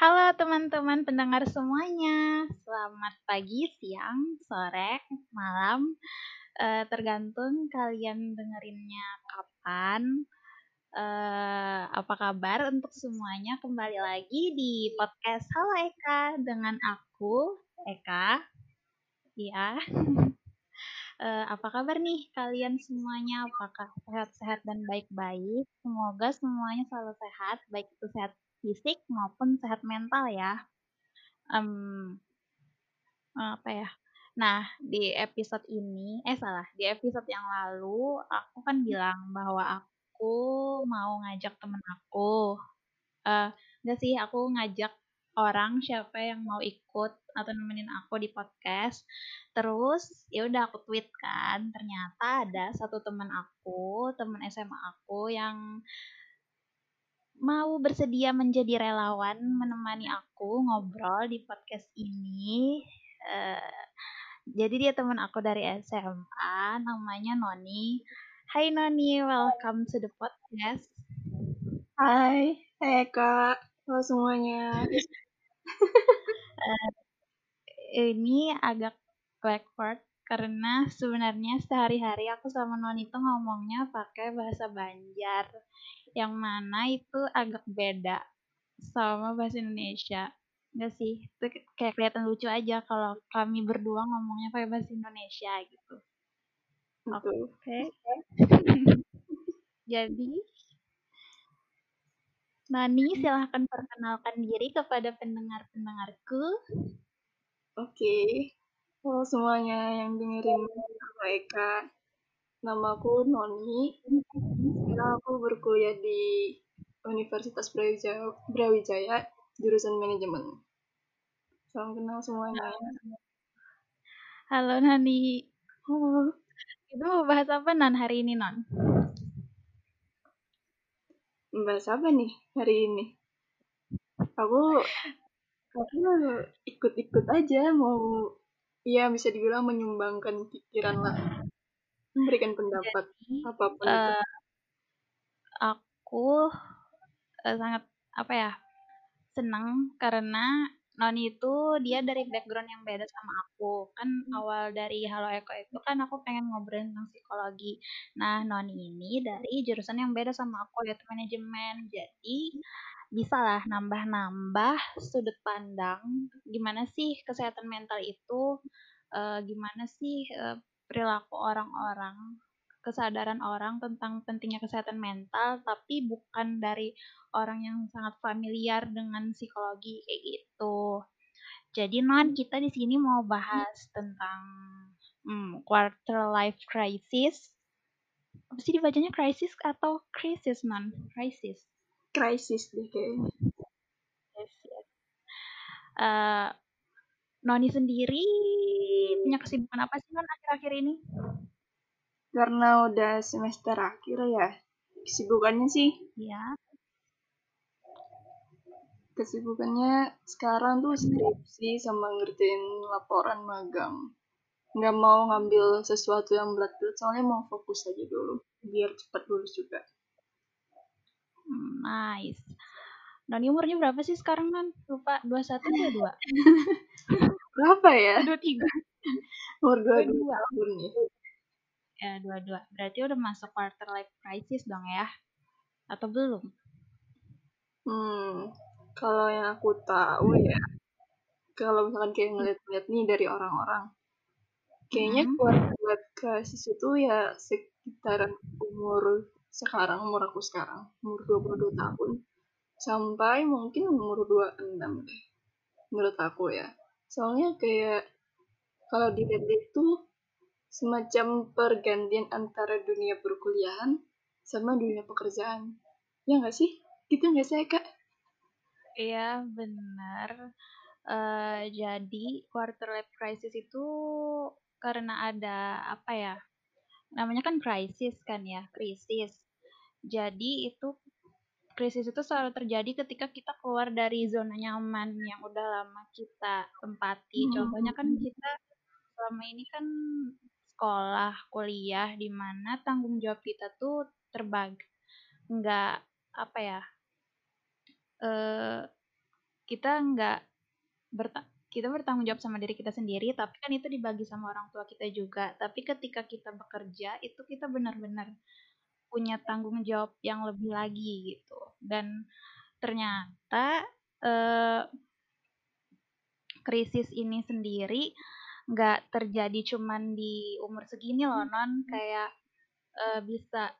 Halo teman-teman pendengar semuanya, selamat pagi, siang, sore, malam, uh, tergantung kalian dengerinnya kapan. Uh, apa kabar untuk semuanya? Kembali lagi di podcast Halo Eka dengan aku Eka. Iya. Uh, apa kabar nih kalian semuanya? Apakah sehat-sehat dan baik-baik? Semoga semuanya selalu sehat, baik itu sehat fisik maupun sehat mental ya. Um, apa ya? Nah, di episode ini, eh salah, di episode yang lalu aku kan bilang bahwa aku mau ngajak temen aku. Uh, enggak sih, aku ngajak orang siapa yang mau ikut atau nemenin aku di podcast. Terus ya udah aku tweet kan, ternyata ada satu teman aku, teman SMA aku yang mau bersedia menjadi relawan menemani aku ngobrol di podcast ini. Uh, jadi dia teman aku dari SMA, namanya Noni. Hai Noni, welcome to the podcast. Hai, hai Kak. Halo semuanya. uh, ini agak backward karena sebenarnya sehari-hari aku sama Noni itu ngomongnya pakai bahasa Banjar yang mana itu agak beda sama bahasa Indonesia. Enggak sih, itu kayak kelihatan lucu aja kalau kami berdua ngomongnya pakai bahasa Indonesia gitu. Oke. Okay. Jadi, Nani silahkan perkenalkan diri kepada pendengar-pendengarku. Oke. Okay. Halo semuanya yang dengerin Eka. Namaku Noni. Sekarang aku berkuliah di Universitas Brawijaya, Brawijaya jurusan manajemen. Salam kenal semuanya. Halo Nani. Halo. Itu mau bahas apa Nan hari ini Non? Bahas apa nih hari ini? Aku aku ikut-ikut aja mau ya bisa dibilang menyumbangkan pikiran lah memberikan pendapat Jadi, apa pun uh, itu. Aku uh, sangat apa ya senang karena Noni itu dia dari background yang beda sama aku kan hmm. awal dari Halo Eko itu kan aku pengen ngobrol tentang psikologi nah Noni ini dari jurusan yang beda sama aku yaitu manajemen jadi bisa lah nambah-nambah sudut pandang gimana sih kesehatan mental itu uh, gimana sih uh, perilaku orang-orang, kesadaran orang tentang pentingnya kesehatan mental, tapi bukan dari orang yang sangat familiar dengan psikologi kayak gitu. Jadi non kita di sini mau bahas tentang hmm, quarter life crisis. Apa sih dibacanya crisis atau crisis non? Crisis. Crisis deh kayaknya. Yes, yes. Uh, Noni sendiri punya kesibukan apa sih non akhir-akhir ini? Karena udah semester akhir ya, kesibukannya sih. Iya. Kesibukannya sekarang tuh skripsi sama ngerjain laporan magang. Nggak mau ngambil sesuatu yang berat-berat, soalnya mau fokus aja dulu, biar cepat lulus juga. Hmm, nice. Noni umurnya berapa sih sekarang kan? Lupa, 21 atau 22? berapa ya? 23. Umur 22 tahun nih. Ya, 22. Berarti udah masuk quarter life crisis dong ya? Atau belum? Hmm, kalau yang aku tahu ya, kalau misalkan kayak ngeliat-ngeliat nih dari orang-orang, kayaknya hmm. quarter life crisis itu ya sekitaran umur sekarang, umur aku sekarang, umur 22 tahun sampai mungkin umur 26 deh menurut aku ya. Soalnya kayak kalau di itu semacam pergantian antara dunia perkuliahan sama dunia pekerjaan. Ya nggak sih? Gitu nggak sih kak? Iya benar. Uh, jadi quarter life crisis itu karena ada apa ya namanya kan krisis kan ya krisis. Jadi itu krisis itu selalu terjadi ketika kita keluar dari zona nyaman yang udah lama kita tempati. Hmm. Contohnya kan kita selama ini kan sekolah, kuliah, di mana tanggung jawab kita tuh terbagi. Nggak, apa ya, uh, kita nggak berta kita bertanggung jawab sama diri kita sendiri, tapi kan itu dibagi sama orang tua kita juga. Tapi ketika kita bekerja, itu kita benar-benar punya tanggung jawab yang lebih lagi gitu. Dan ternyata eh, krisis ini sendiri nggak terjadi cuman di umur segini loh non kayak uh, bisa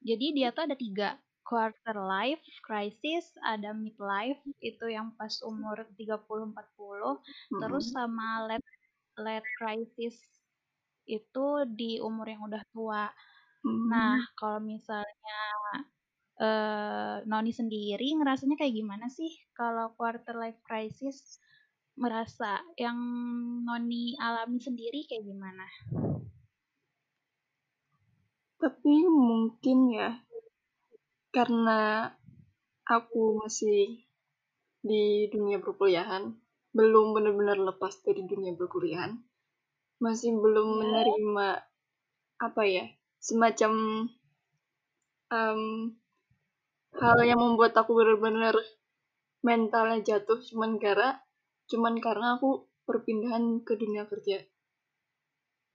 jadi dia tuh ada tiga quarter life crisis ada midlife itu yang pas umur 30 40 hmm. terus sama late late crisis itu di umur yang udah tua hmm. nah kalau misalnya uh, Noni sendiri ngerasanya kayak gimana sih kalau quarter life crisis merasa yang Noni alami sendiri kayak gimana? Tapi mungkin ya, karena aku masih di dunia perkuliahan, belum benar-benar lepas dari dunia perkuliahan, masih belum ya. menerima apa ya, semacam um, hal yang membuat aku benar-benar mentalnya jatuh cuman gara cuman karena aku perpindahan ke dunia kerja.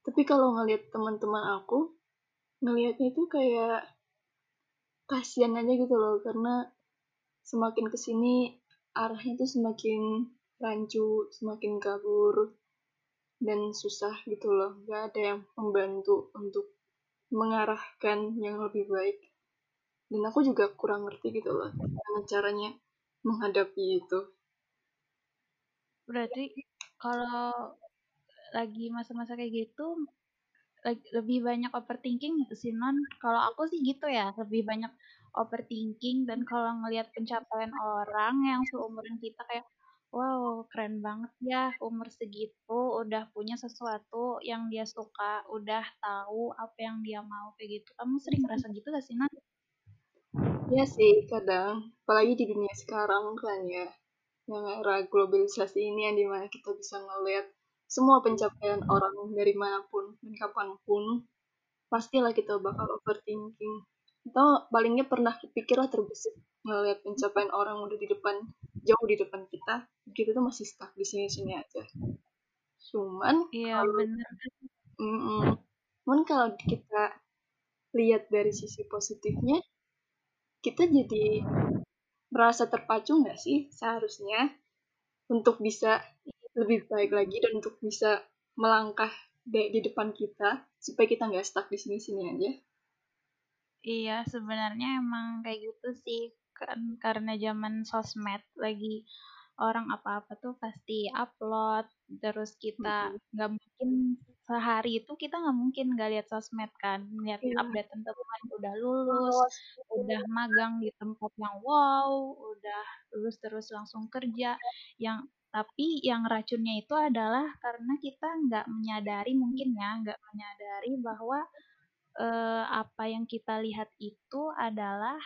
Tapi kalau ngeliat teman-teman aku, ngelihatnya itu kayak kasihan aja gitu loh, karena semakin ke sini arahnya itu semakin rancu, semakin kabur, dan susah gitu loh. Gak ada yang membantu untuk mengarahkan yang lebih baik. Dan aku juga kurang ngerti gitu loh, gimana caranya menghadapi itu. Berarti kalau lagi masa-masa kayak gitu lebih banyak overthinking gitu sih non kalau aku sih gitu ya lebih banyak overthinking dan kalau ngelihat pencapaian orang yang seumuran kita kayak wow keren banget ya umur segitu udah punya sesuatu yang dia suka udah tahu apa yang dia mau kayak gitu. Kamu sering ngerasa gitu gak sih non Iya sih kadang. Apalagi di dunia sekarang kan ya yang era globalisasi ini yang di mana kita bisa ngelihat semua pencapaian orang dari mana pun dan kapan pun pastilah kita bakal overthinking atau palingnya pernah kepikir lah terbesit ngelihat pencapaian orang udah di depan jauh di depan kita kita tuh masih stuck di sini sini aja. Cuman iya kalau, benar mm -mm, cuman kalau kita lihat dari sisi positifnya kita jadi merasa terpacu nggak sih seharusnya untuk bisa lebih baik lagi dan untuk bisa melangkah di, di depan kita supaya kita nggak stuck di sini-sini aja. Iya, sebenarnya emang kayak gitu sih kan karena zaman sosmed lagi orang apa-apa tuh pasti upload terus kita nggak mm -hmm. mungkin sehari itu kita nggak mungkin nggak lihat sosmed kan lihat yeah. update teman udah lulus udah magang di tempat yang wow udah lulus terus langsung kerja yang tapi yang racunnya itu adalah karena kita nggak menyadari mungkin ya nggak menyadari bahwa eh, apa yang kita lihat itu adalah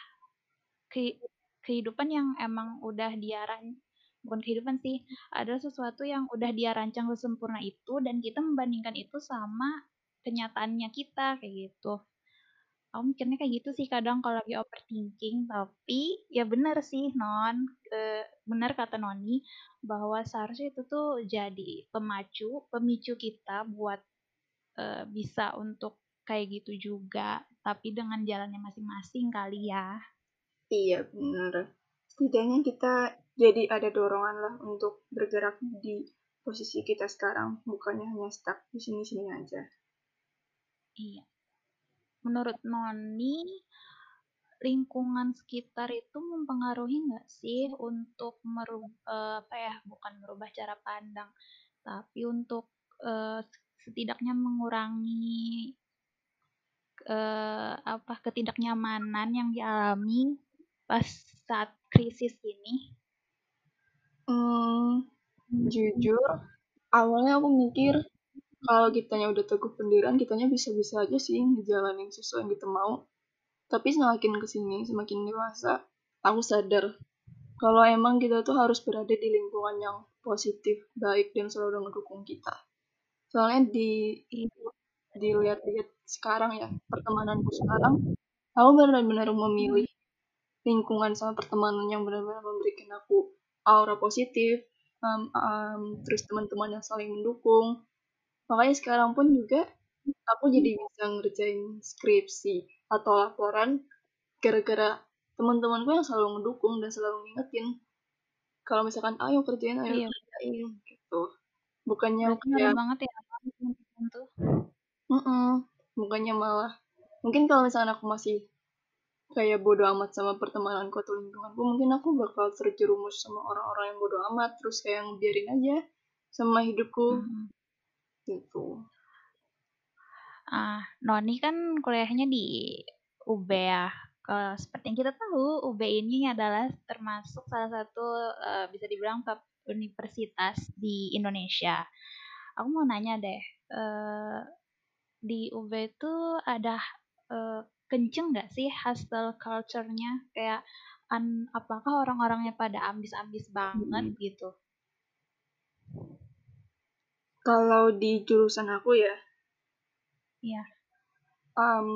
ke kehidupan yang emang udah diarahin bukan kehidupan sih adalah sesuatu yang udah dia rancang sesempurna itu dan kita membandingkan itu sama kenyataannya kita kayak gitu. Aku mikirnya kayak gitu sih kadang kalau lagi overthinking tapi ya benar sih non e, benar kata Noni bahwa seharusnya itu tuh jadi pemacu pemicu kita buat e, bisa untuk kayak gitu juga. Tapi dengan jalannya masing-masing kali ya. Iya benar. Setidaknya kita jadi ada dorongan lah untuk bergerak di posisi kita sekarang. Bukannya hanya stuck di sini-sini aja. Iya. Menurut Noni lingkungan sekitar itu mempengaruhi nggak sih untuk merubah uh, apa ya bukan merubah cara pandang tapi untuk uh, setidaknya mengurangi uh, apa ketidaknyamanan yang dialami pas saat krisis ini? Hmm, jujur, awalnya aku mikir kalau kitanya udah teguh pendirian, kitanya bisa-bisa aja sih ngejalanin sesuatu yang kita mau. Tapi semakin ke sini, semakin dewasa, aku sadar kalau emang kita tuh harus berada di lingkungan yang positif, baik, dan selalu mendukung kita. Soalnya di dilihat-lihat sekarang ya, pertemananku sekarang, aku benar-benar memilih lingkungan sama pertemanan yang benar-benar memberikan aku aura positif um, um, terus teman-teman yang saling mendukung. Makanya sekarang pun juga aku jadi bisa ngerjain skripsi atau laporan gara-gara teman-temanku yang selalu mendukung dan selalu ngingetin kalau misalkan ayo kerjain ayo Iya. kerjain gitu. Bukannya Berarti kayak banget ya teman-teman mm bukannya malah mungkin kalau misalkan aku masih kayak bodoh amat sama pertemananku atau lingkunganku mungkin aku bakal terjerumus sama orang-orang yang bodoh amat terus kayak ngebiarin aja sama hidupku Mhm. gitu Ah, Noni kan kuliahnya di UB ya. Kalau seperti yang kita tahu, UB ini adalah termasuk salah satu eh, bisa dibilang top universitas di Indonesia. Aku mau nanya deh, eh, di UB itu ada eh, kenceng nggak sih hustle culture-nya? Kayak an- apakah orang-orangnya pada ambis-ambis banget Hmm. gitu? kalau di jurusan aku ya Iya. um,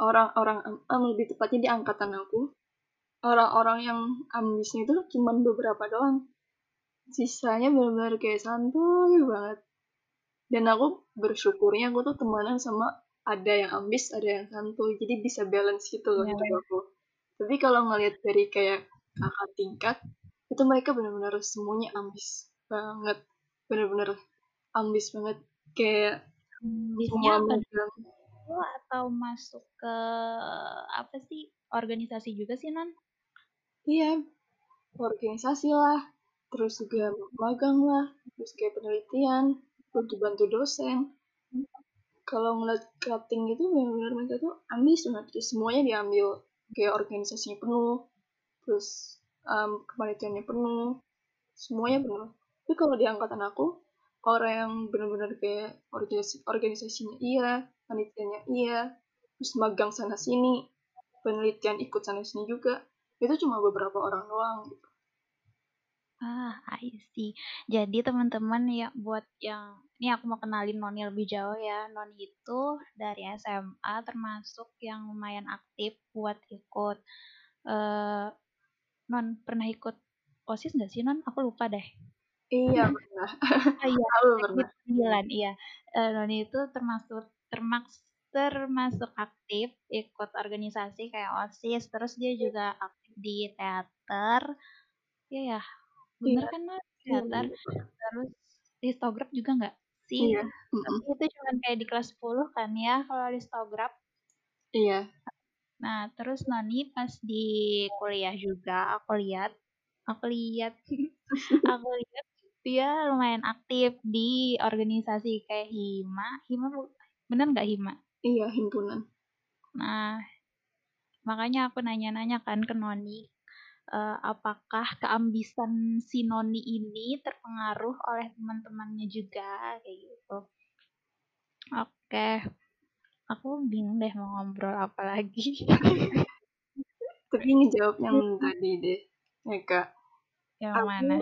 orang-orang um, lebih tepatnya di angkatan aku orang-orang yang ambisnya itu cuma beberapa doang sisanya benar-benar kayak santuy banget dan aku bersyukurnya aku tuh temenan sama ada yang ambis ada yang santuy. Jadi bisa balance gitu loh Iya, hidup bener. aku. Tapi kalau ngelihat dari kayak kakak tingkat itu mereka benar-benar semuanya ambis banget. Benar-benar ambis banget. Kayak megang itu atau masuk ke apa sih organisasi juga sih non? iya organisasi lah. Terus juga magang lah. Terus kayak penelitian bantu-bantu dosen. Kalau ngeliat cutting itu benar-benar mereka tuh ambis banget. Jadi semuanya diambil. Kayak organisasinya penuh. Terus um, kepanitiaannya penuh. Semuanya penuh. Tapi kalau di angkatan aku orang yang benar-benar kayak organisasi organisasinya iya panitianya iya terus magang sana sini penelitian ikut sana sini juga itu cuma beberapa orang doang gitu Ah, I see. Jadi teman-teman ya buat yang ini aku mau kenalin Noni lebih jauh ya. Noni itu dari SMA termasuk yang lumayan aktif buat ikut eh Non pernah ikut OSIS nggak sih Non? Aku lupa deh. iya pernah Ah, iya, aku pernah sembilan, iya. Eh, Noni itu termasuk termasuk termasuk aktif ikut organisasi kayak OSIS, terus dia juga aktif di teater. Iya ya, bener iya kan Non? iya Teater. bener. Terus histograf juga nggak sih? iya Tapi itu cuma kayak di kelas 10 kan ya kalau histograf. iya Nah, terus Noni pas di kuliah juga aku lihat, aku lihat, aku lihat dia lumayan aktif di organisasi kayak Hima. Hima bu- bener nggak Hima? iya himpunan Nah, makanya aku nanya-nanya kan ke Noni, eh, apakah keambisan si Noni ini terpengaruh oleh teman-temannya juga kayak gitu. Oke, aku bingung deh mau ngobrol apa lagi. tapi ngejawab yang tadi deh ya kak Yang aku mana?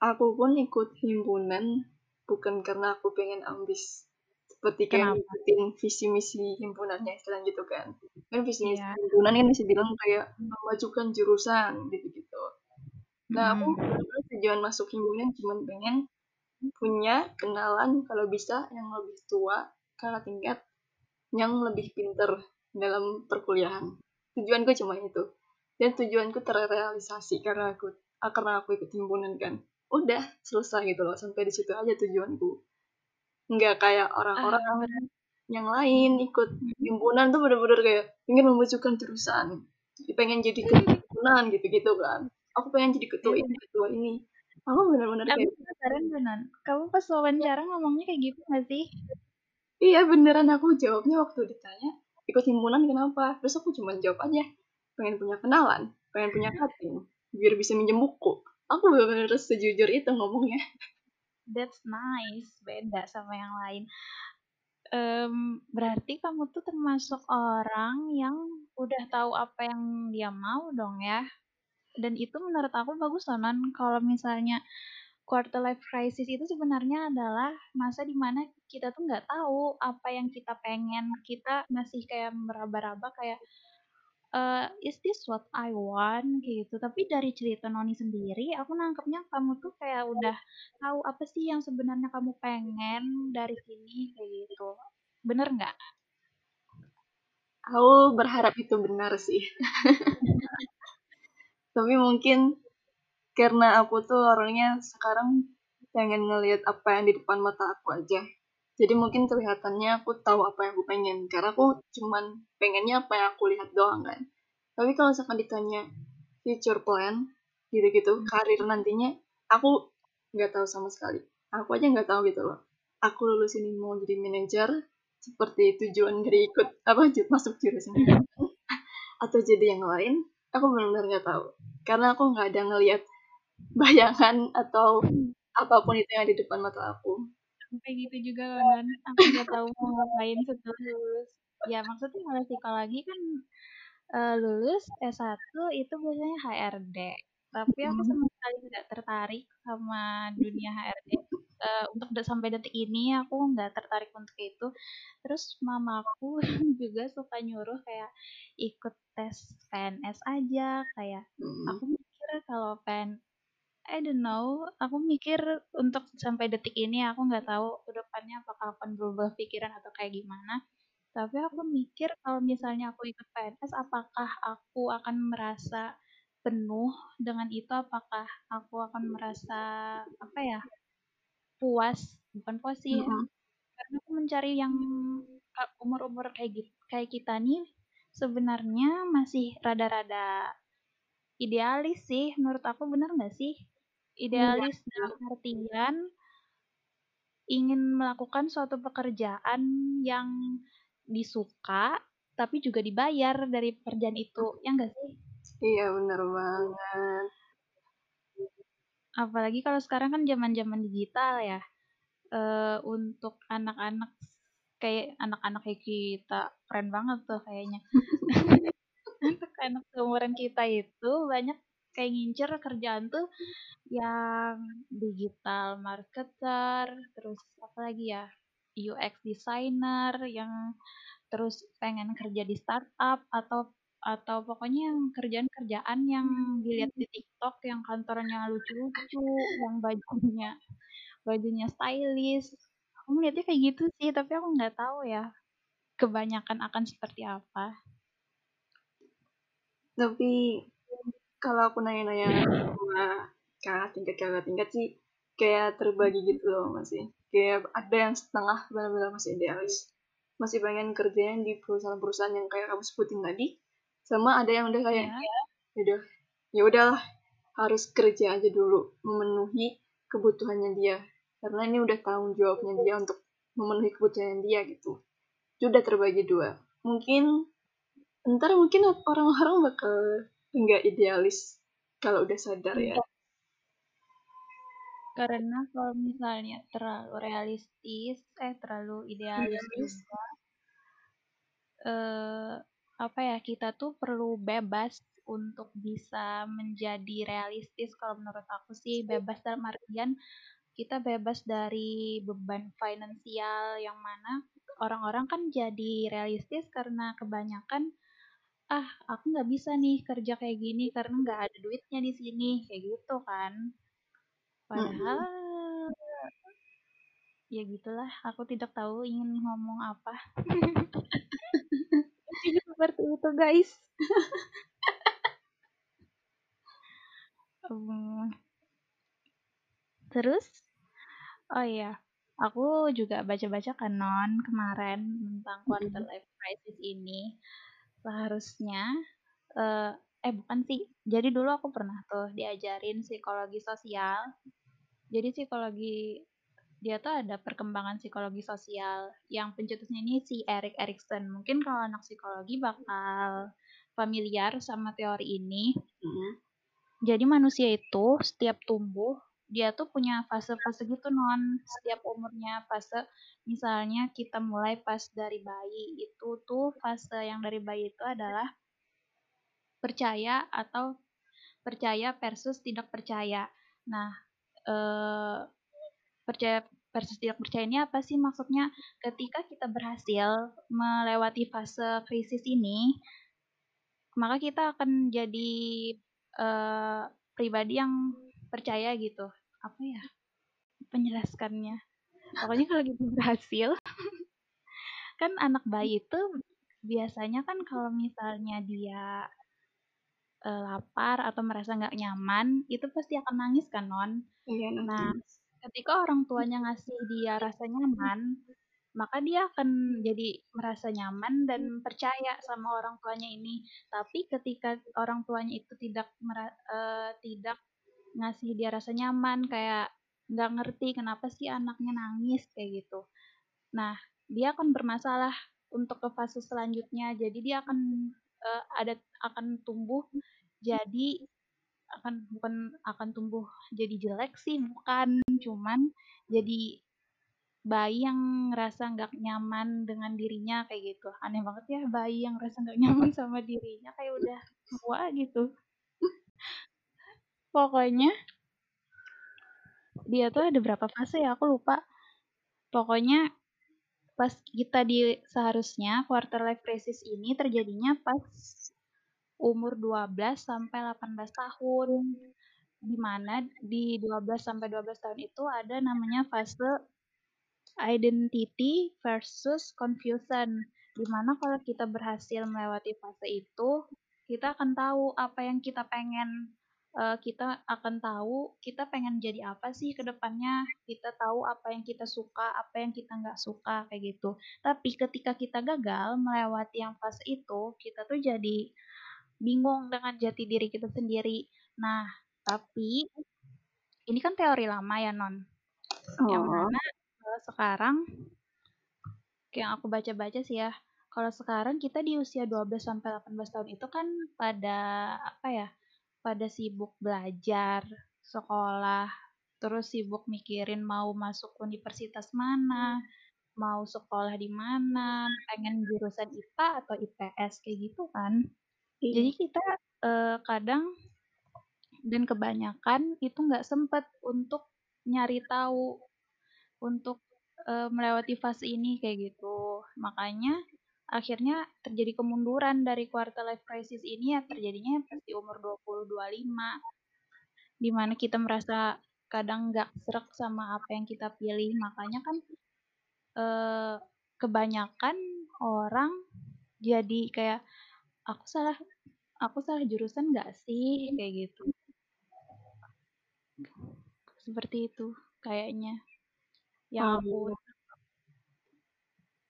aku pun ikut himpunan bukan karena aku pengen ambis seperti kayak Kenapa? ngikutin visi misi himpunannya istilahnya gitu kan. Kan visi misi Iya. himpunan kan bisa bilang kayak memajukan jurusan gitu gitu. Nah aku benar-benar tujuan masuk himpunan cuma pengen punya kenalan kalau bisa yang lebih tua kakak tingkat yang lebih pinter dalam perkuliahan. Tujuanku cuma itu. Dan tujuanku terrealisasi karena aku karena aku ikut himpunan kan. Udah selesai gitu loh. Sampai di situ aja tujuanku nggak kayak Ah, orang-orang berat. yang lain ikut himpunan tuh bener-bener kayak ingin memajukan jurusan. Pengen jadi ketua himpunan gitu-gitu kan. Aku pengen jadi ketua Iya, ini ketua ini. Aku bener-bener Aku kayak penasaran beneran. Kamu pas wawancara ngomongnya kayak gitu gak sih? iya beneran aku jawabnya waktu ditanya ikut himpunan kenapa? Terus aku cuma jawab aja pengen punya kenalan pengen punya cutting biar bisa minjem buku. Aku bener-bener sejujur itu ngomongnya That's nice. Beda sama yang lain. Em, berarti kamu tuh termasuk orang yang udah tahu apa yang dia mau dong ya. Dan itu menurut aku bagus Nan. Kalau misalnya quarter life crisis itu sebenarnya adalah masa di mana kita tuh nggak tahu apa yang kita pengen. Kita masih kayak meraba-raba kayak uh, is this what I want? Gitu. Tapi dari cerita Noni sendiri aku nangkepnya kamu tuh kayak udah tahu apa sih yang sebenarnya kamu pengen dari sini kayak gitu. Bener nggak? Aku berharap itu benar sih. Tapi mungkin karena aku tuh orangnya sekarang pengen ngelihat apa yang di depan mata aku aja jadi mungkin kelihatannya aku tahu apa yang aku pengen karena aku cuman pengennya apa yang aku lihat doang kan. Tapi kalau misalkan ditanya future plan gitu-gitu karir nantinya aku nggak tahu sama sekali. Aku aja nggak tahu gitu loh. Aku lulus ini mau jadi manajer seperti tujuan dari ikut apa masuk jurusan atau jadi yang lain aku benar-benar nggak tahu. Karena aku nggak ada ngelihat bayangan atau apa pun itu yang ada di depan mata aku sampai gitu juga loh kan aku nggak tahu mau ngapain setelah lulus. Ya maksudnya kalau psikologi kan uh, lulus S1 itu biasanya HRD tapi aku sama sekali tidak tertarik sama dunia HRD uh, untuk sampai detik ini aku nggak tertarik untuk itu. Terus mamaku juga suka nyuruh kayak ikut tes PNS aja kayak aku mikir kalau PN I don't know. Aku mikir untuk sampai detik ini aku nggak tahu ke depannya apakah akan berubah pikiran atau kayak gimana. Tapi aku mikir kalau misalnya aku ikut PNS, apakah aku akan merasa penuh dengan itu? Apakah aku akan merasa apa ya puas? Bukan puas sih, mm -hmm. karena aku mencari yang umur-umur kayak gitu, kayak kita nih sebenarnya masih rada-rada idealis sih menurut aku benar nggak sih idealis hmm. dalam artian ingin melakukan suatu pekerjaan yang disuka tapi juga dibayar dari pekerjaan itu. Ya enggak sih? Iya benar banget. Apalagi kalau sekarang kan zaman-zaman digital ya uh, untuk anak-anak kayak anak-anak kayak kita keren banget tuh kayaknya. Untuk anak seumuran kita itu banyak kayak ngincer kerjaan tuh yang digital marketer, terus apa lagi ya? UX designer yang terus pengen kerja di startup atau atau pokoknya yang kerjaan-kerjaan yang dilihat di TikTok yang kantornya lucu-lucu, yang bajunya bajunya stylish. Aku melihatnya kayak gitu sih, tapi aku nggak tahu ya kebanyakan akan seperti apa. Tapi kalau aku nanya-nanya sama kakak tingkat kakak tingkat sih kayak terbagi gitu loh masih. Kayak ada yang setengah benar-benar masih idealis. Masih pengen kerjanya di perusahaan-perusahaan yang kayak kamu sebutin tadi sama ada yang udah kayak ya udah ya udahlah harus kerja aja dulu memenuhi kebutuhannya dia. Karena ini udah tanggung jawabnya dia untuk memenuhi kebutuhannya dia gitu. Itu udah terbagi dua. Mungkin ntar mungkin orang-orang bakal nggak idealis kalau udah sadar ya. Karena kalau misalnya terlalu realistis, eh terlalu idealis juga, eh, apa ya kita tuh perlu bebas untuk bisa menjadi realistis. Kalau menurut aku sih bebas dalam artian kita bebas dari beban finansial yang mana orang-orang kan jadi realistis karena kebanyakan ah aku nggak bisa nih kerja kayak gini karena nggak ada duitnya di sini. Kayak gitu kan. Padahal mm -hmm. ya gitulah aku tidak tahu ingin ngomong apa. Seperti itu guys. Terus? Oh iya aku juga baca-baca kan non kemarin tentang quarter life crisis ini seharusnya uh, eh bukan sih. Jadi dulu aku pernah tuh diajarin psikologi sosial. Jadi psikologi dia tuh ada perkembangan psikologi sosial. Yang pencetusnya ini si Erik Erikson. Mungkin kalau anak psikologi bakal familiar sama teori ini. Mm-hmm. jadi manusia itu setiap tumbuh dia tuh punya fase-fase gitu non setiap umurnya fase misalnya kita mulai pas dari bayi itu tuh fase yang dari bayi itu adalah percaya atau percaya versus tidak percaya. Nah eh, percaya versus tidak percaya ini apa sih? Maksudnya ketika kita berhasil melewati fase krisis ini maka kita akan jadi uh, pribadi yang percaya gitu. Apa ya? Penjelaskannya pokoknya kalau gitu berhasil. Kan anak bayi itu biasanya kan kalau misalnya dia uh, lapar atau merasa nggak nyaman itu pasti akan nangis kan non iya, nah ketika orang tuanya ngasih dia rasa nyaman maka dia akan jadi merasa nyaman dan percaya sama orang tuanya ini. Tapi ketika orang tuanya itu tidak uh, tidak ngasih dia rasa nyaman, kayak nggak ngerti kenapa sih anaknya nangis kayak gitu. Nah, dia akan bermasalah untuk ke fase selanjutnya. Jadi dia akan uh, ada akan tumbuh jadi akan bukan akan tumbuh jadi jelek sih, bukan cuman jadi bayi yang ngerasa nggak nyaman dengan dirinya kayak gitu aneh banget ya bayi yang ngerasa nggak nyaman sama dirinya kayak udah tua gitu pokoknya dia tuh ada berapa fase ya aku lupa pokoknya pas kita di seharusnya quarter life crisis ini terjadinya pas umur 12 sampai 18 tahun di mana di 12 sampai 12 tahun itu ada namanya fase identity versus confusion. Di mana kalau kita berhasil melewati fase itu, kita akan tahu apa yang kita pengen. Uh, kita akan tahu kita pengen jadi apa sih ke depannya. Kita tahu apa yang kita suka, apa yang kita nggak suka kayak gitu. Tapi ketika kita gagal melewati yang fase itu, kita tuh jadi bingung dengan jati diri kita sendiri. Nah, tapi ini kan teori lama ya non. Oh. Yang mana kalau sekarang yang aku baca-baca sih ya kalau sekarang kita di usia 12 sampai 18 tahun itu kan pada apa ya pada sibuk belajar sekolah terus sibuk mikirin mau masuk universitas mana mau sekolah di mana pengen jurusan IPA atau IPS kayak gitu kan iya. jadi kita eh, kadang dan kebanyakan itu nggak sempet untuk nyari tahu untuk uh, melewati fase ini kayak gitu. Makanya akhirnya terjadi kemunduran dari quarter life crisis ini ya terjadinya pas di umur 20-25 di mana kita merasa kadang nggak serak sama apa yang kita pilih. Makanya kan eh, kebanyakan orang jadi kayak aku salah aku salah jurusan nggak sih? Kayak gitu. Seperti itu kayaknya. Yang aku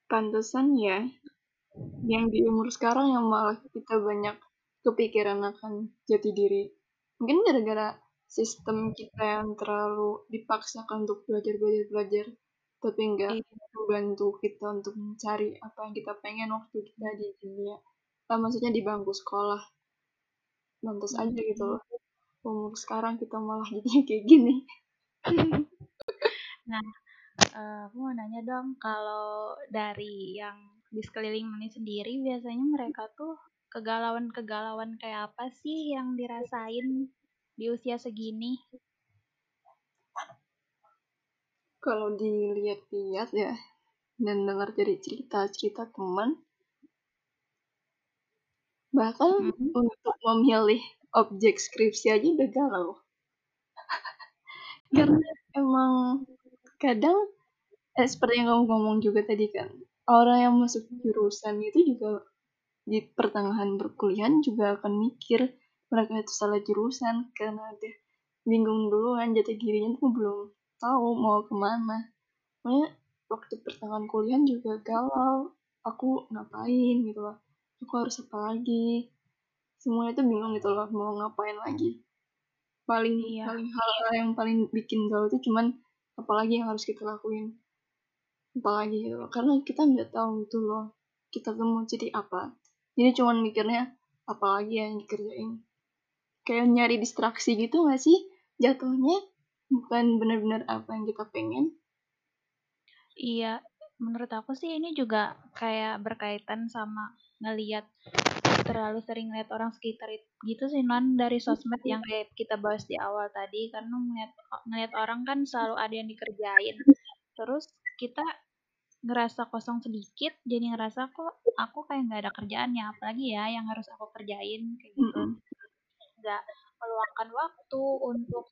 pantesan ya yang di umur sekarang yang malah kita banyak kepikiran akan jati diri. Mungkin gara-gara sistem kita yang terlalu dipaksakan untuk belajar belajar belajar tapi enggak iya. membantu kita untuk mencari apa yang kita pengen waktu kita di dunia. Nah, maksudnya di bangku sekolah. Lantas aja gitu loh. Umur sekarang kita malah jadi kayak gini. Nah uh, aku mau nanya dong kalau dari yang di sekeliling Mani sendiri biasanya mereka tuh kegalauan-kegalauan kayak apa sih yang dirasain di usia segini? Kalau dilihat-lihat ya dan dengar dari cerita-cerita teman, bahkan -hmm. untuk memilih objek skripsi aja udah galau. Karena emang kadang eh, seperti yang kamu ngomong juga tadi kan orang yang masuk jurusan itu juga di pertengahan perkuliahan juga akan mikir mereka itu salah jurusan karena dia bingung duluan jati dirinya tuh belum tahu mau ke mana. Makanya waktu pertengahan kuliah juga galau aku ngapain? gitu loh. Aku harus apa lagi? Semuanya tuh bingung gitu loh mau ngapain lagi? Paling iya. paling hal, hal yang paling bikin galau itu cuman apalagi yang harus kita lakuin apalagi gitu loh. Karena kita nggak tahu itu loh kita tuh mau jadi apa. Jadi cuman mikirnya apalagi yang dikerjain? Kayak nyari distraksi gitu gak sih? Jatuhnya bukan benar-benar apa yang kita pengen. Iya menurut aku sih ini juga kayak berkaitan sama ngeliat terlalu sering lihat orang sekitar gitu sih non dari sosmed yang kayak kita bahas di awal tadi. Karena ngeliat ngeliat orang kan selalu ada yang dikerjain. Terus kita ngerasa kosong sedikit jadi ngerasa kok aku kayak nggak ada kerjaannya apalagi ya yang harus aku kerjain kayak gitu. Nggak meluangkan waktu untuk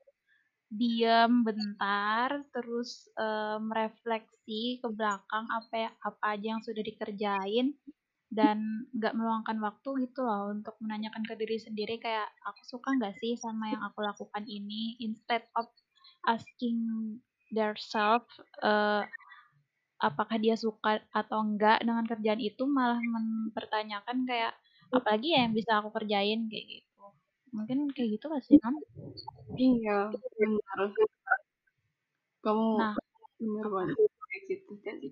diam bentar terus um, refleksi ke belakang apa apa aja yang sudah dikerjain dan nggak meluangkan waktu gitu loh untuk menanyakan ke diri sendiri kayak aku suka nggak sih sama yang aku lakukan ini? Instead of asking their self uh, apakah dia suka atau enggak dengan kerjaan itu malah mempertanyakan kayak apalagi ya yang bisa aku kerjain? Kayak gitu. Mungkin kayak gitu gak sih non iya benar. Kamu nah, benar banget. Kayak gitu tadi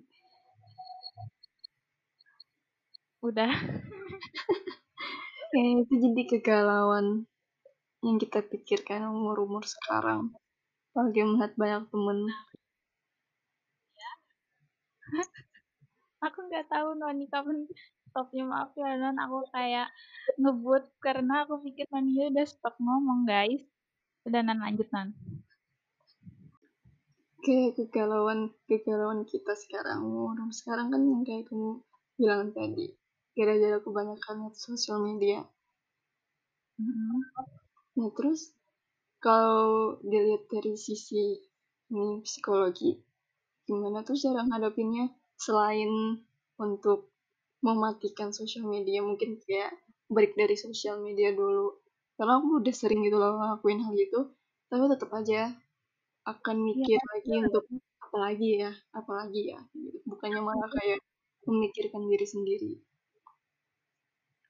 udah. Ya itu jadi kegalauan yang kita pikirkan umur-umur sekarang. Apalagi melihat banyak temen aku nggak tahu Noni kapan stopnya. Maaf ya non aku kayak ngebut karena aku pikir Noni udah stop ngomong guys. Udah nan lanjut nan. Kayak kegalauan kegalauan kita sekarang. Orang sekarang kan yang kayak kamu bilang tadi gara-gara kebanyakan sosial media. Mm-hmm. nah terus kalau dilihat dari sisi ini psikologi gimana tuh cara ngadapinnya selain untuk mematikan sosial media mungkin kayak break dari sosial media dulu. Karena aku udah sering gitu loh ngelakuin hal itu tapi tetap aja akan mikir ya, lagi ya. untuk apalagi ya apalagi ya bukannya malah kayak memikirkan diri sendiri.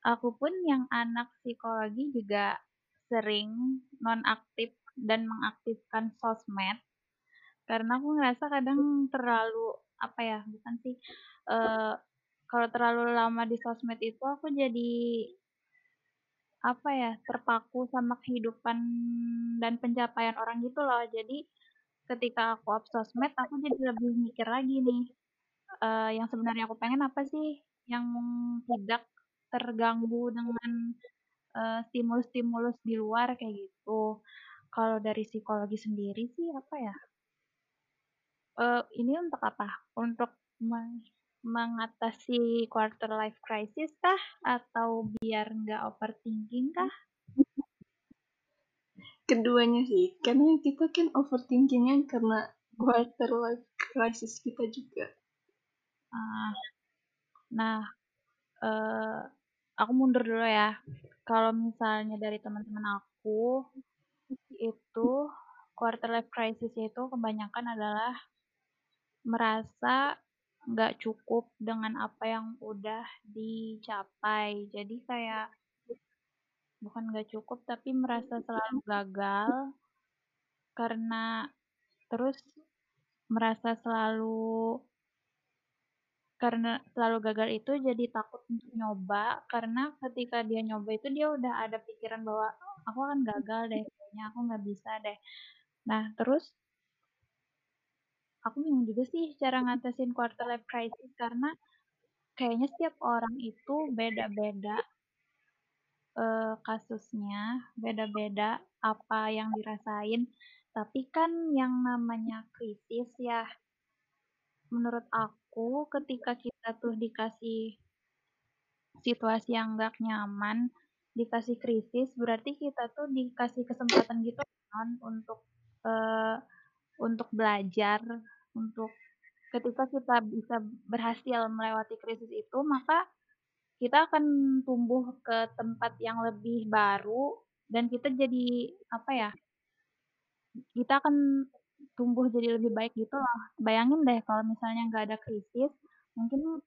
Aku pun yang anak psikologi juga sering nonaktif dan mengaktifkan sosmed karena aku ngerasa kadang terlalu apa ya bukan sih uh, kalau terlalu lama di sosmed itu aku jadi apa ya terpaku sama kehidupan dan pencapaian orang gitu loh. Jadi ketika aku up sosmed aku jadi lebih mikir lagi nih uh, yang sebenarnya aku pengen apa sih yang tidak terganggu dengan uh, stimulus-stimulus di luar kayak gitu. Kalau dari psikologi sendiri sih apa ya uh, ini untuk apa untuk mengatasi quarter life crisis kah atau biar nggak overthinking kah? Keduanya sih, karena kita kan overthinkingnya karena quarter life crisis kita juga. Uh, nah, uh, aku mundur dulu ya. Kalau misalnya dari teman-teman aku itu quarter life crisis itu kebanyakan adalah merasa nggak cukup dengan apa yang udah dicapai. Jadi kayak bukan nggak cukup tapi merasa selalu gagal karena terus merasa selalu karena selalu gagal itu jadi takut untuk nyoba karena ketika dia nyoba itu dia udah ada pikiran bahwa aku akan gagal deh kayaknya aku nggak bisa deh nah terus aku bingung juga sih cara ngatasin quarter life crisis karena kayaknya setiap orang itu beda-beda uh, kasusnya, beda-beda apa yang dirasain. Tapi kan yang namanya krisis ya, menurut aku ketika kita tuh dikasih situasi yang gak nyaman, dikasih krisis, berarti kita tuh dikasih kesempatan gitu kan untuk uh, untuk belajar, untuk ketika kita bisa berhasil melewati krisis itu, maka kita akan tumbuh ke tempat yang lebih baru dan kita jadi apa ya? Kita akan tumbuh jadi lebih baik gitu loh. Bayangin deh kalau misalnya nggak ada krisis, mungkin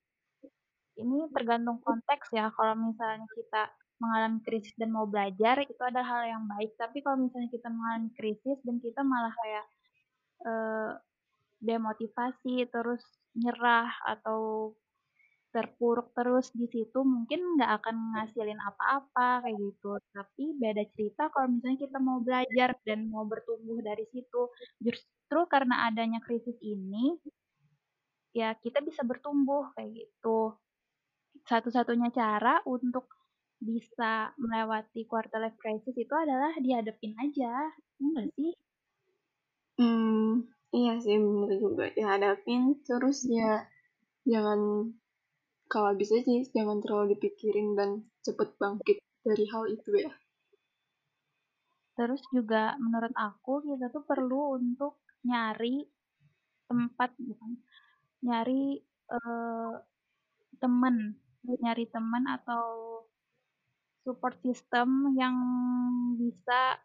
ini tergantung konteks ya. Kalau misalnya kita mengalami krisis dan mau belajar itu adalah hal yang baik. Tapi kalau misalnya kita mengalami krisis dan kita malah kayak uh, demotivasi terus nyerah atau terpuruk terus di situ mungkin nggak akan ngasilin apa-apa kayak gitu. Tapi beda cerita kalau misalnya kita mau belajar dan mau bertumbuh dari situ. Justru karena adanya krisis ini ya kita bisa bertumbuh kayak gitu. Satu-satunya cara untuk bisa melewati quarter life crisis itu adalah dihadapin aja. Enggak sih? Hmm Iya sih bener juga. Dihadapin terus ya jangan kalau bisa sih jangan terlalu dipikirin dan cepet bangkit dari hal itu ya. Terus juga menurut aku kita tuh perlu untuk nyari tempat bukan nyari uh, temen nyari teman atau support system yang bisa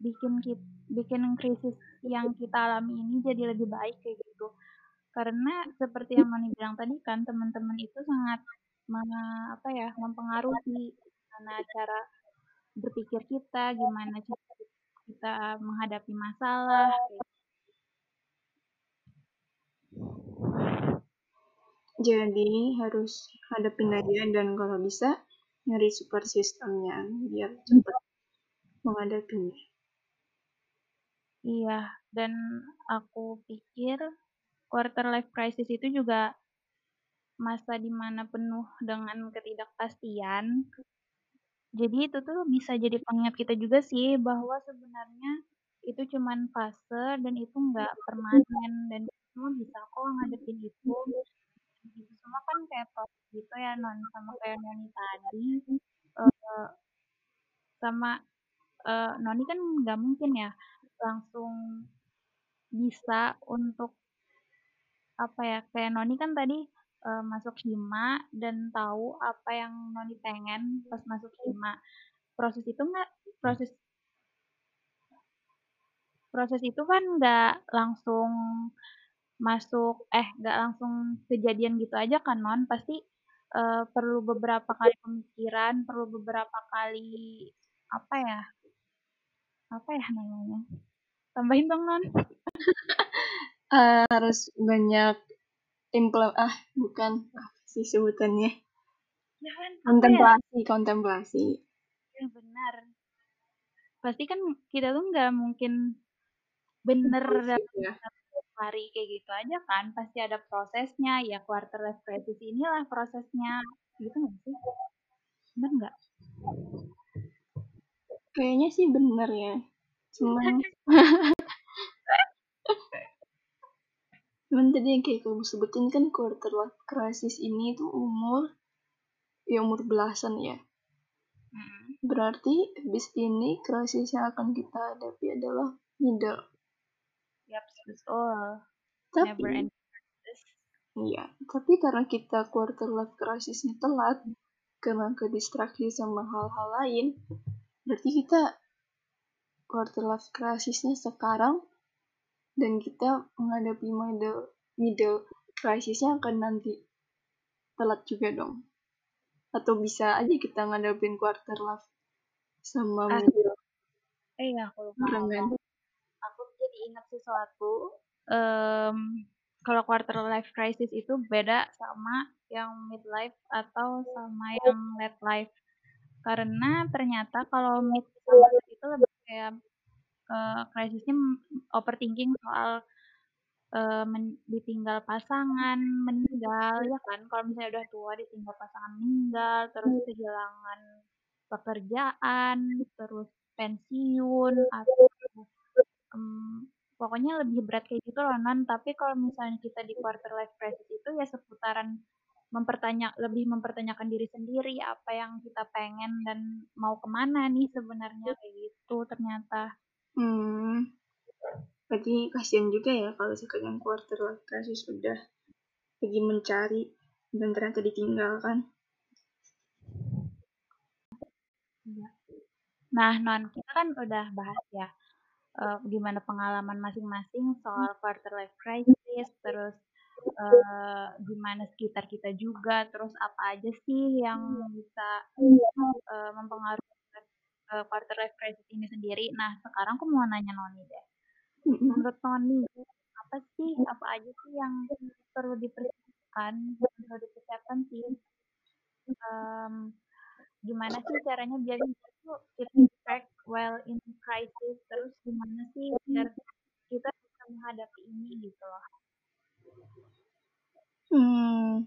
bikin kita, bikin krisis yang kita alami ini jadi lebih baik kayak gitu. Karena seperti yang Mani bilang tadi kan teman-teman itu sangat mana apa ya mempengaruhi mana cara berpikir kita gimana cara kita menghadapi masalah jadi harus hadapin aja dan kalau bisa nyari support sistemnya biar cepat menghadapinya iya dan aku pikir quarter life crisis itu juga masa di mana penuh dengan ketidakpastian. Jadi itu tuh bisa jadi pengingat kita juga sih bahwa sebenarnya itu cuman fase dan itu nggak permanen dan semua bisa kok ngadepin itu. Itu semua kan kayak proses gitu ya non sama kayak Noni tadi. Uh, sama uh, Noni kan nggak mungkin ya langsung bisa untuk apa ya kayak Noni kan tadi uh, masuk Hima dan tahu apa yang Noni pengen pas masuk Hima proses itu nggak proses proses itu kan nggak langsung masuk eh nggak langsung kejadian gitu aja kan non pasti uh, perlu beberapa kali pemikiran perlu beberapa kali apa ya apa ya namanya? Tambahin dong non uh, harus banyak implement ah bukan. Apa sih sebutannya. Ya kan, kontemplasi ya? kontemplasi ya benar. Pasti kan kita tuh nggak mungkin bener ya. hari kayak gitu aja kan. Pasti ada prosesnya. Ya quarter life crisis inilah prosesnya. Gitu nggak sih? Bener nggak kayaknya sih bener ya. Cuman cuman tadi yang kayak kamu sebutin kan quarter life crisis ini tuh umur ya umur belasan ya. Hmm. berarti bis ini krisis yang akan kita hadapi adalah middle. Yap betul. Tapi iya tapi karena kita quarter life crisisnya telat karena ke distraksi sama hal-hal lain berarti kita quarter life crisisnya sekarang dan kita menghadapi middle middle crisisnya akan nanti telat juga dong. Atau bisa aja kita ngadepin quarter life sama ah. middle. eh ya aku lupa. Aku jadi ingat sesuatu um, kalau quarter life crisis itu beda sama yang midlife atau sama yang late life karena ternyata kalau mid sama itu lebih kayak uh, krisisnya overthinking soal uh, men ditinggal pasangan, meninggal, ya kan? Kalau misalnya udah tua ditinggal pasangan meninggal, terus kehilangan pekerjaan, terus pensiun atau um, pokoknya lebih berat kayak gitu loh non. Tapi kalau misalnya kita di quarter life crisis itu ya seputaran mempertanya lebih mempertanyakan diri sendiri apa yang kita pengen dan mau ke mana nih sebenarnya kayak gitu ternyata Hmm. Berarti kasihan juga ya kalau sekarang quarter life crisis udah pergi mencari dan ternyata ditinggalkan. Iya. Nah, non kita kan udah bahas ya uh, gimana pengalaman masing-masing soal quarter life crisis, terus uh, gimana sekitar kita juga, terus apa aja sih yang bisa uh, mempengaruhi uh, quarter life crisis ini sendiri. Nah, sekarang aku mau nanya Noni deh. Menurut Noni, apa sih, apa aja sih yang perlu dipersiapkan, perlu dipersiapkan sih? Um, gimana sih caranya biar kita tuh keep track while in crisis, terus gimana sih biar kita bisa menghadapi ini gitu loh. Hmm,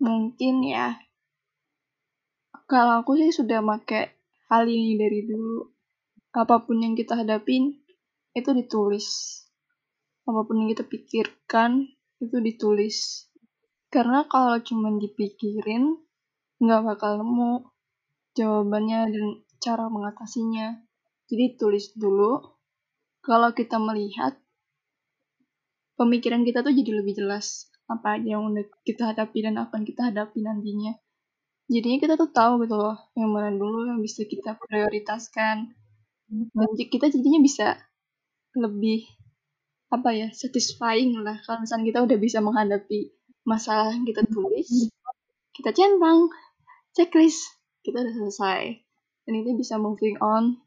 mungkin ya. Kalau aku sih sudah pakai hal ini dari dulu. Apa pun yang kita hadapin, itu ditulis. Apa pun yang kita pikirkan, itu ditulis. karena kalau cuma dipikirin nggak bakal nemu jawabannya dan cara mengatasinya jadi tulis dulu kalau kita melihat pemikiran kita tuh jadi lebih jelas apa aja yang udah kita hadapi dan akan kita hadapi nantinya. Jadinya kita tuh tahu gitu loh yang mana dulu yang bisa kita prioritaskan. Dan kita jadinya bisa lebih apa ya satisfying lah kalau misalnya kita udah bisa menghadapi masalah yang kita tulis. Kita centang checklist kita udah selesai. Dan itu bisa moving on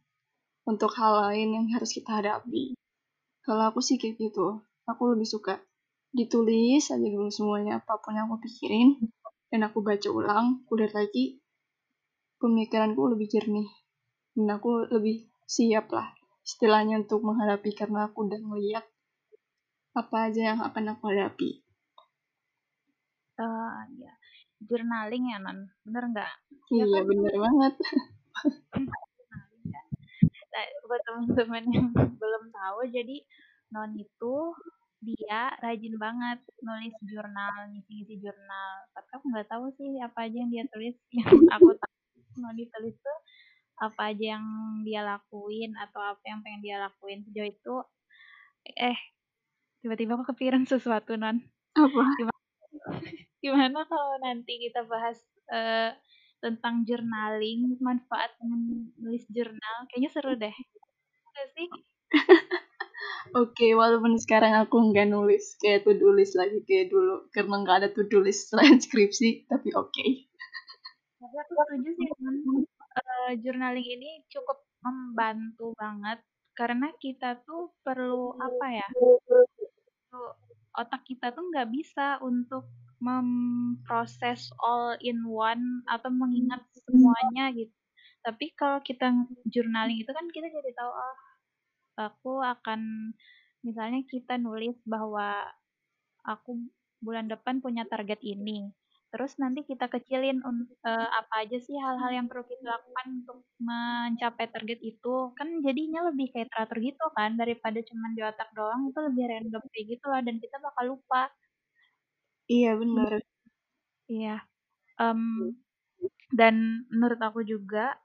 untuk hal lain yang harus kita hadapi. Kalau aku sih kayak gitu aku lebih suka ditulis aja dulu semuanya apa pun yang aku pikirin dan aku baca ulang aku lihat lagi pemikiranku lebih jernih dan aku lebih siap lah istilahnya untuk menghadapi karena aku udah ngeliat apa aja yang akan aku hadapi. Uh, ya journaling ya non bener nggak? Iya ya, kan? bener banget. Nah, buat teman-teman yang belum tahu jadi non itu dia rajin banget nulis jurnal ngisi-ngisi jurnal. Tapi aku nggak tahu sih apa aja yang dia tulis. Yang aku tahu non ditulis tuh apa aja yang dia lakuin atau apa yang pengen dia lakuin. Sejauh itu eh tiba-tiba aku kepikiran sesuatu non apa? Gimana, gimana kalau nanti kita bahas uh, tentang journaling manfaat menulis jurnal? Kayaknya seru deh. Gak sih Oke, okay, walaupun sekarang aku nggak nulis kayak do list lagi kayak dulu karena nggak ada do list selain skripsi, tapi oke. Okay. Aku setuju sih uh, journaling ini cukup membantu banget karena kita tuh perlu apa ya? otak kita tuh nggak bisa untuk memproses all in one atau mengingat semuanya gitu. Tapi kalau kita journaling itu kan kita jadi tahu oh aku akan misalnya kita nulis bahwa aku bulan depan punya target ini. Terus nanti kita kecilin uh, apa aja sih hal-hal yang perlu kita lakukan untuk mencapai target itu. Kan jadinya lebih kayak teratur gitu kan daripada cuma di otak doang itu lebih random kayak gitu lah dan kita bakal lupa. Iya benar. Iya. Um, dan menurut aku juga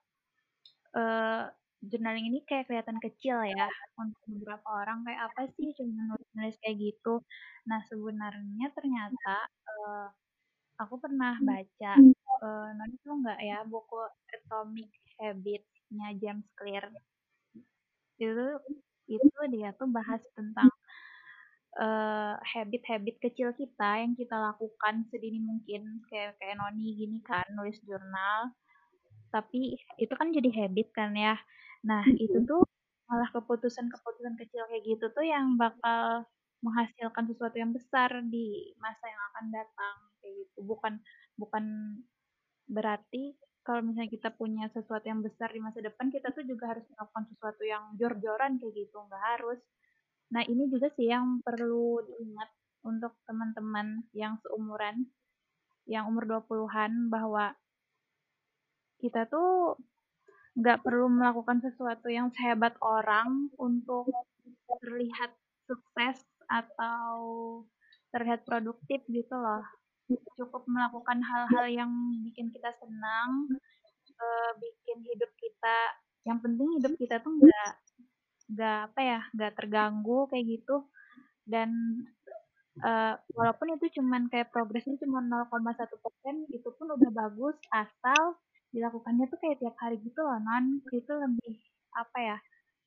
uh, journaling ini kayak kelihatan kecil ya untuk beberapa orang kayak apa sih cuma nulis-nulis kayak gitu. Nah sebenarnya ternyata uh, aku pernah baca uh, nanti tuh enggak ya buku Atomic Habits-nya James Clear. Itu itu dia tuh bahas tentang habit-habit uh, kecil kita yang kita lakukan sedini mungkin kayak kayak Noni gini kan nulis jurnal. Tapi itu kan jadi habit kan ya Nah, itu tuh malah keputusan-keputusan kecil kayak gitu tuh yang bakal menghasilkan sesuatu yang besar di masa yang akan datang kayak gitu. Bukan bukan berarti kalau misalnya kita punya sesuatu yang besar di masa depan, kita tuh juga harus melakukan sesuatu yang jor-joran kayak gitu, nggak harus. Nah, ini juga sih yang perlu diingat untuk teman-teman yang seumuran, yang umur 20-an, bahwa kita tuh nggak perlu melakukan sesuatu yang sehebat orang untuk terlihat sukses atau terlihat produktif gitu loh. Cukup melakukan hal-hal yang bikin kita senang, uh, bikin hidup kita, yang penting hidup kita tuh nggak nggak apa ya, nggak terganggu kayak gitu. Dan uh, walaupun itu cuman kayak progresnya cuma 0,1 itu pun udah bagus asal dilakukannya tuh kayak tiap hari gitu loh non itu lebih apa ya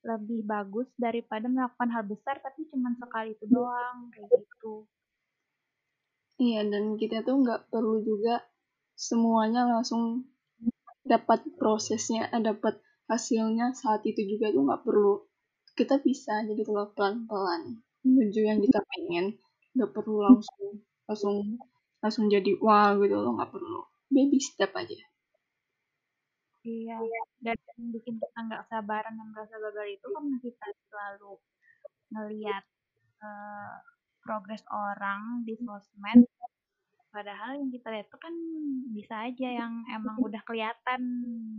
lebih bagus daripada melakukan hal besar tapi cuma sekali itu doang kayak gitu. Iya dan kita tuh nggak perlu juga semuanya langsung dapat prosesnya eh, dapat hasilnya saat itu juga tuh nggak perlu. Kita bisa jadi tuh pelan-pelan menuju yang kita pengen. Nggak perlu langsung langsung langsung jadi wah gitu loh nggak perlu. Baby step aja Iya, dan yang bikin kita nggak sabaran dan merasa gagal itu kan kita selalu ngeliat uh, progres orang di sosmed. Padahal yang kita lihat itu kan bisa aja yang emang udah kelihatan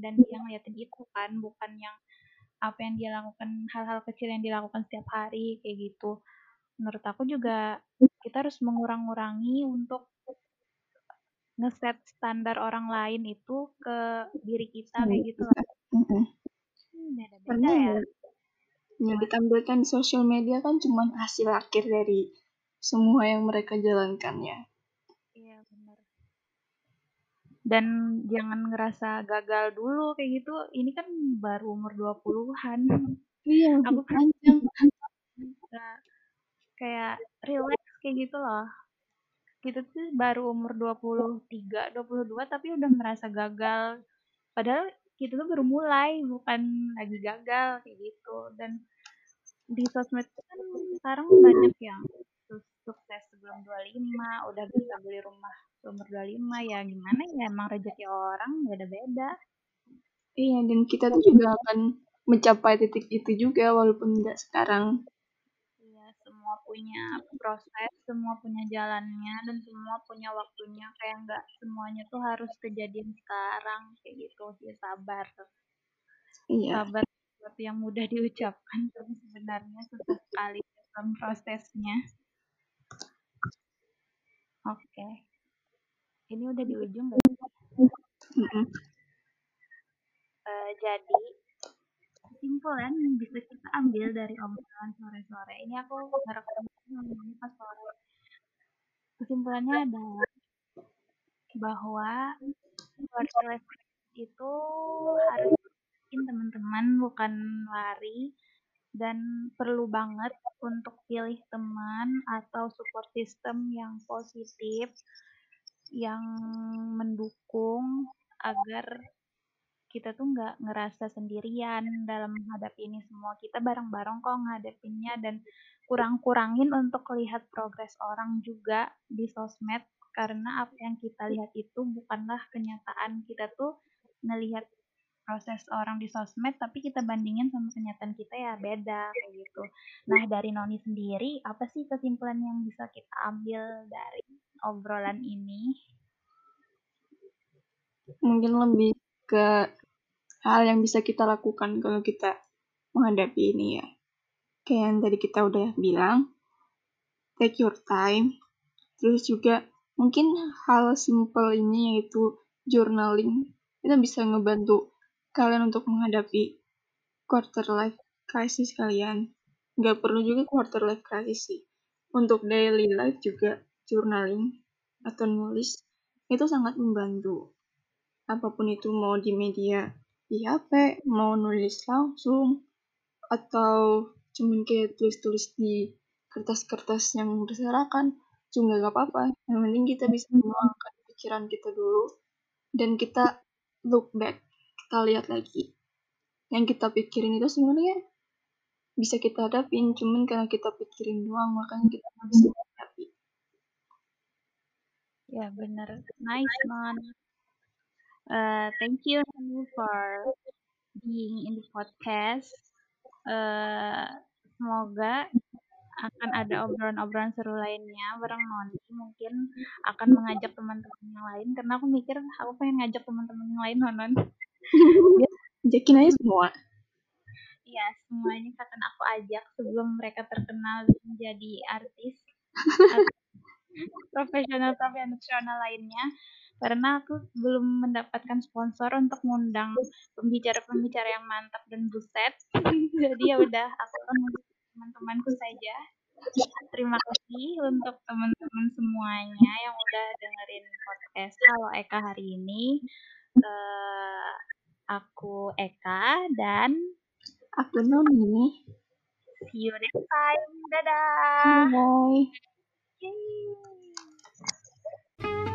dan dia ngeliatin itu kan bukan yang apa yang dia lakukan hal-hal kecil yang dilakukan setiap hari kayak gitu. Menurut aku juga kita harus mengurang-urangi untuk ngeset standar orang lain itu ke diri kita kayak gitu lah. Hmm, Karena ya. ya, yang ditampilkan di sosial media kan cuma hasil akhir dari semua yang mereka jalankan ya. Iya benar. Dan jangan ngerasa gagal dulu kayak gitu. Ini kan baru umur 20-an. Iya, Aku kan kayak relax kayak gitu loh. Kita tuh baru umur 23, 22 tapi udah merasa gagal. Padahal kita tuh baru mulai, bukan lagi gagal kayak gitu. Dan di sosmed kan sekarang banyak yang su- sukses sebelum 25, udah bisa beli rumah umur 25 ya gimana ya emang rezeki orang beda-beda. Iya, dan kita tuh juga akan mencapai titik itu juga walaupun tidak sekarang. Punya proses, semua punya jalannya, dan semua punya waktunya. Kayak nggak semuanya tuh harus kejadian sekarang, kayak gitu. Ya sabar. Iya, Sabar sesuatu yang mudah diucapkan, tapi sebenarnya susah sekali dalam prosesnya. Oke. Ini udah di ujung nggak? mm-mm. Eh, jadi, kesimpulan yang bisa kita ambil dari obrolan sore-sore. Ini aku ngerekam ngomongnya pas sore. Kesimpulannya adalah bahwa quarter life itu harus bikin teman-teman bukan lari dan perlu banget untuk pilih teman atau support system yang positif yang mendukung agar kita tuh nggak ngerasa sendirian dalam menghadapi ini semua kita bareng-bareng kok ngadepinnya dan kurang-kurangin untuk lihat progres orang juga di sosmed karena apa yang kita lihat itu bukanlah kenyataan kita tuh ngelihat proses orang di sosmed tapi kita bandingin sama kenyataan kita ya beda kayak gitu. Nah dari Noni sendiri apa sih kesimpulan yang bisa kita ambil dari obrolan ini? Mungkin lebih ke hal yang bisa kita lakukan kalau kita menghadapi ini ya. Kayak yang tadi kita udah bilang, take your time. Terus juga mungkin hal simple ini yaitu journaling. Itu bisa ngebantu kalian untuk menghadapi quarter life crisis kalian. Nggak perlu juga quarter life crisis sih. Untuk daily life juga journaling atau nulis itu sangat membantu. Apa pun itu mau di media di HP, mau nulis langsung, atau cuman kayak tulis-tulis di kertas-kertas yang berserakan, juga gak apa-apa. Yang penting kita bisa menuangkan pikiran kita dulu, dan kita look back, kita lihat lagi. Yang kita pikirin itu sebenarnya bisa kita hadapin, cuman karena kita pikirin doang, makanya kita nggak bisa hadapi. Ya benar, nice non. Uh, thank you Noni, for being in the podcast. Uh, semoga akan ada obrolan-obrolan seru lainnya bareng Noni. Mungkin akan mengajak teman-teman yang lain karena aku mikir aku pengen ngajak teman-teman yang lain Nonon. Ajakin aja semua. Iya, semuanya akan aku ajak sebelum mereka terkenal menjadi artis profesional tapi nasional lainnya. Karena aku belum mendapatkan sponsor untuk mengundang pembicara-pembicara yang mantap dan buset. Jadi ya udah, aku akan teman-temanku saja. Terima kasih untuk teman-teman semuanya yang udah dengerin podcast Halo Eka hari ini. Uh, aku Eka dan Aku Noni. see you next time. Dadah. Bye. Yay.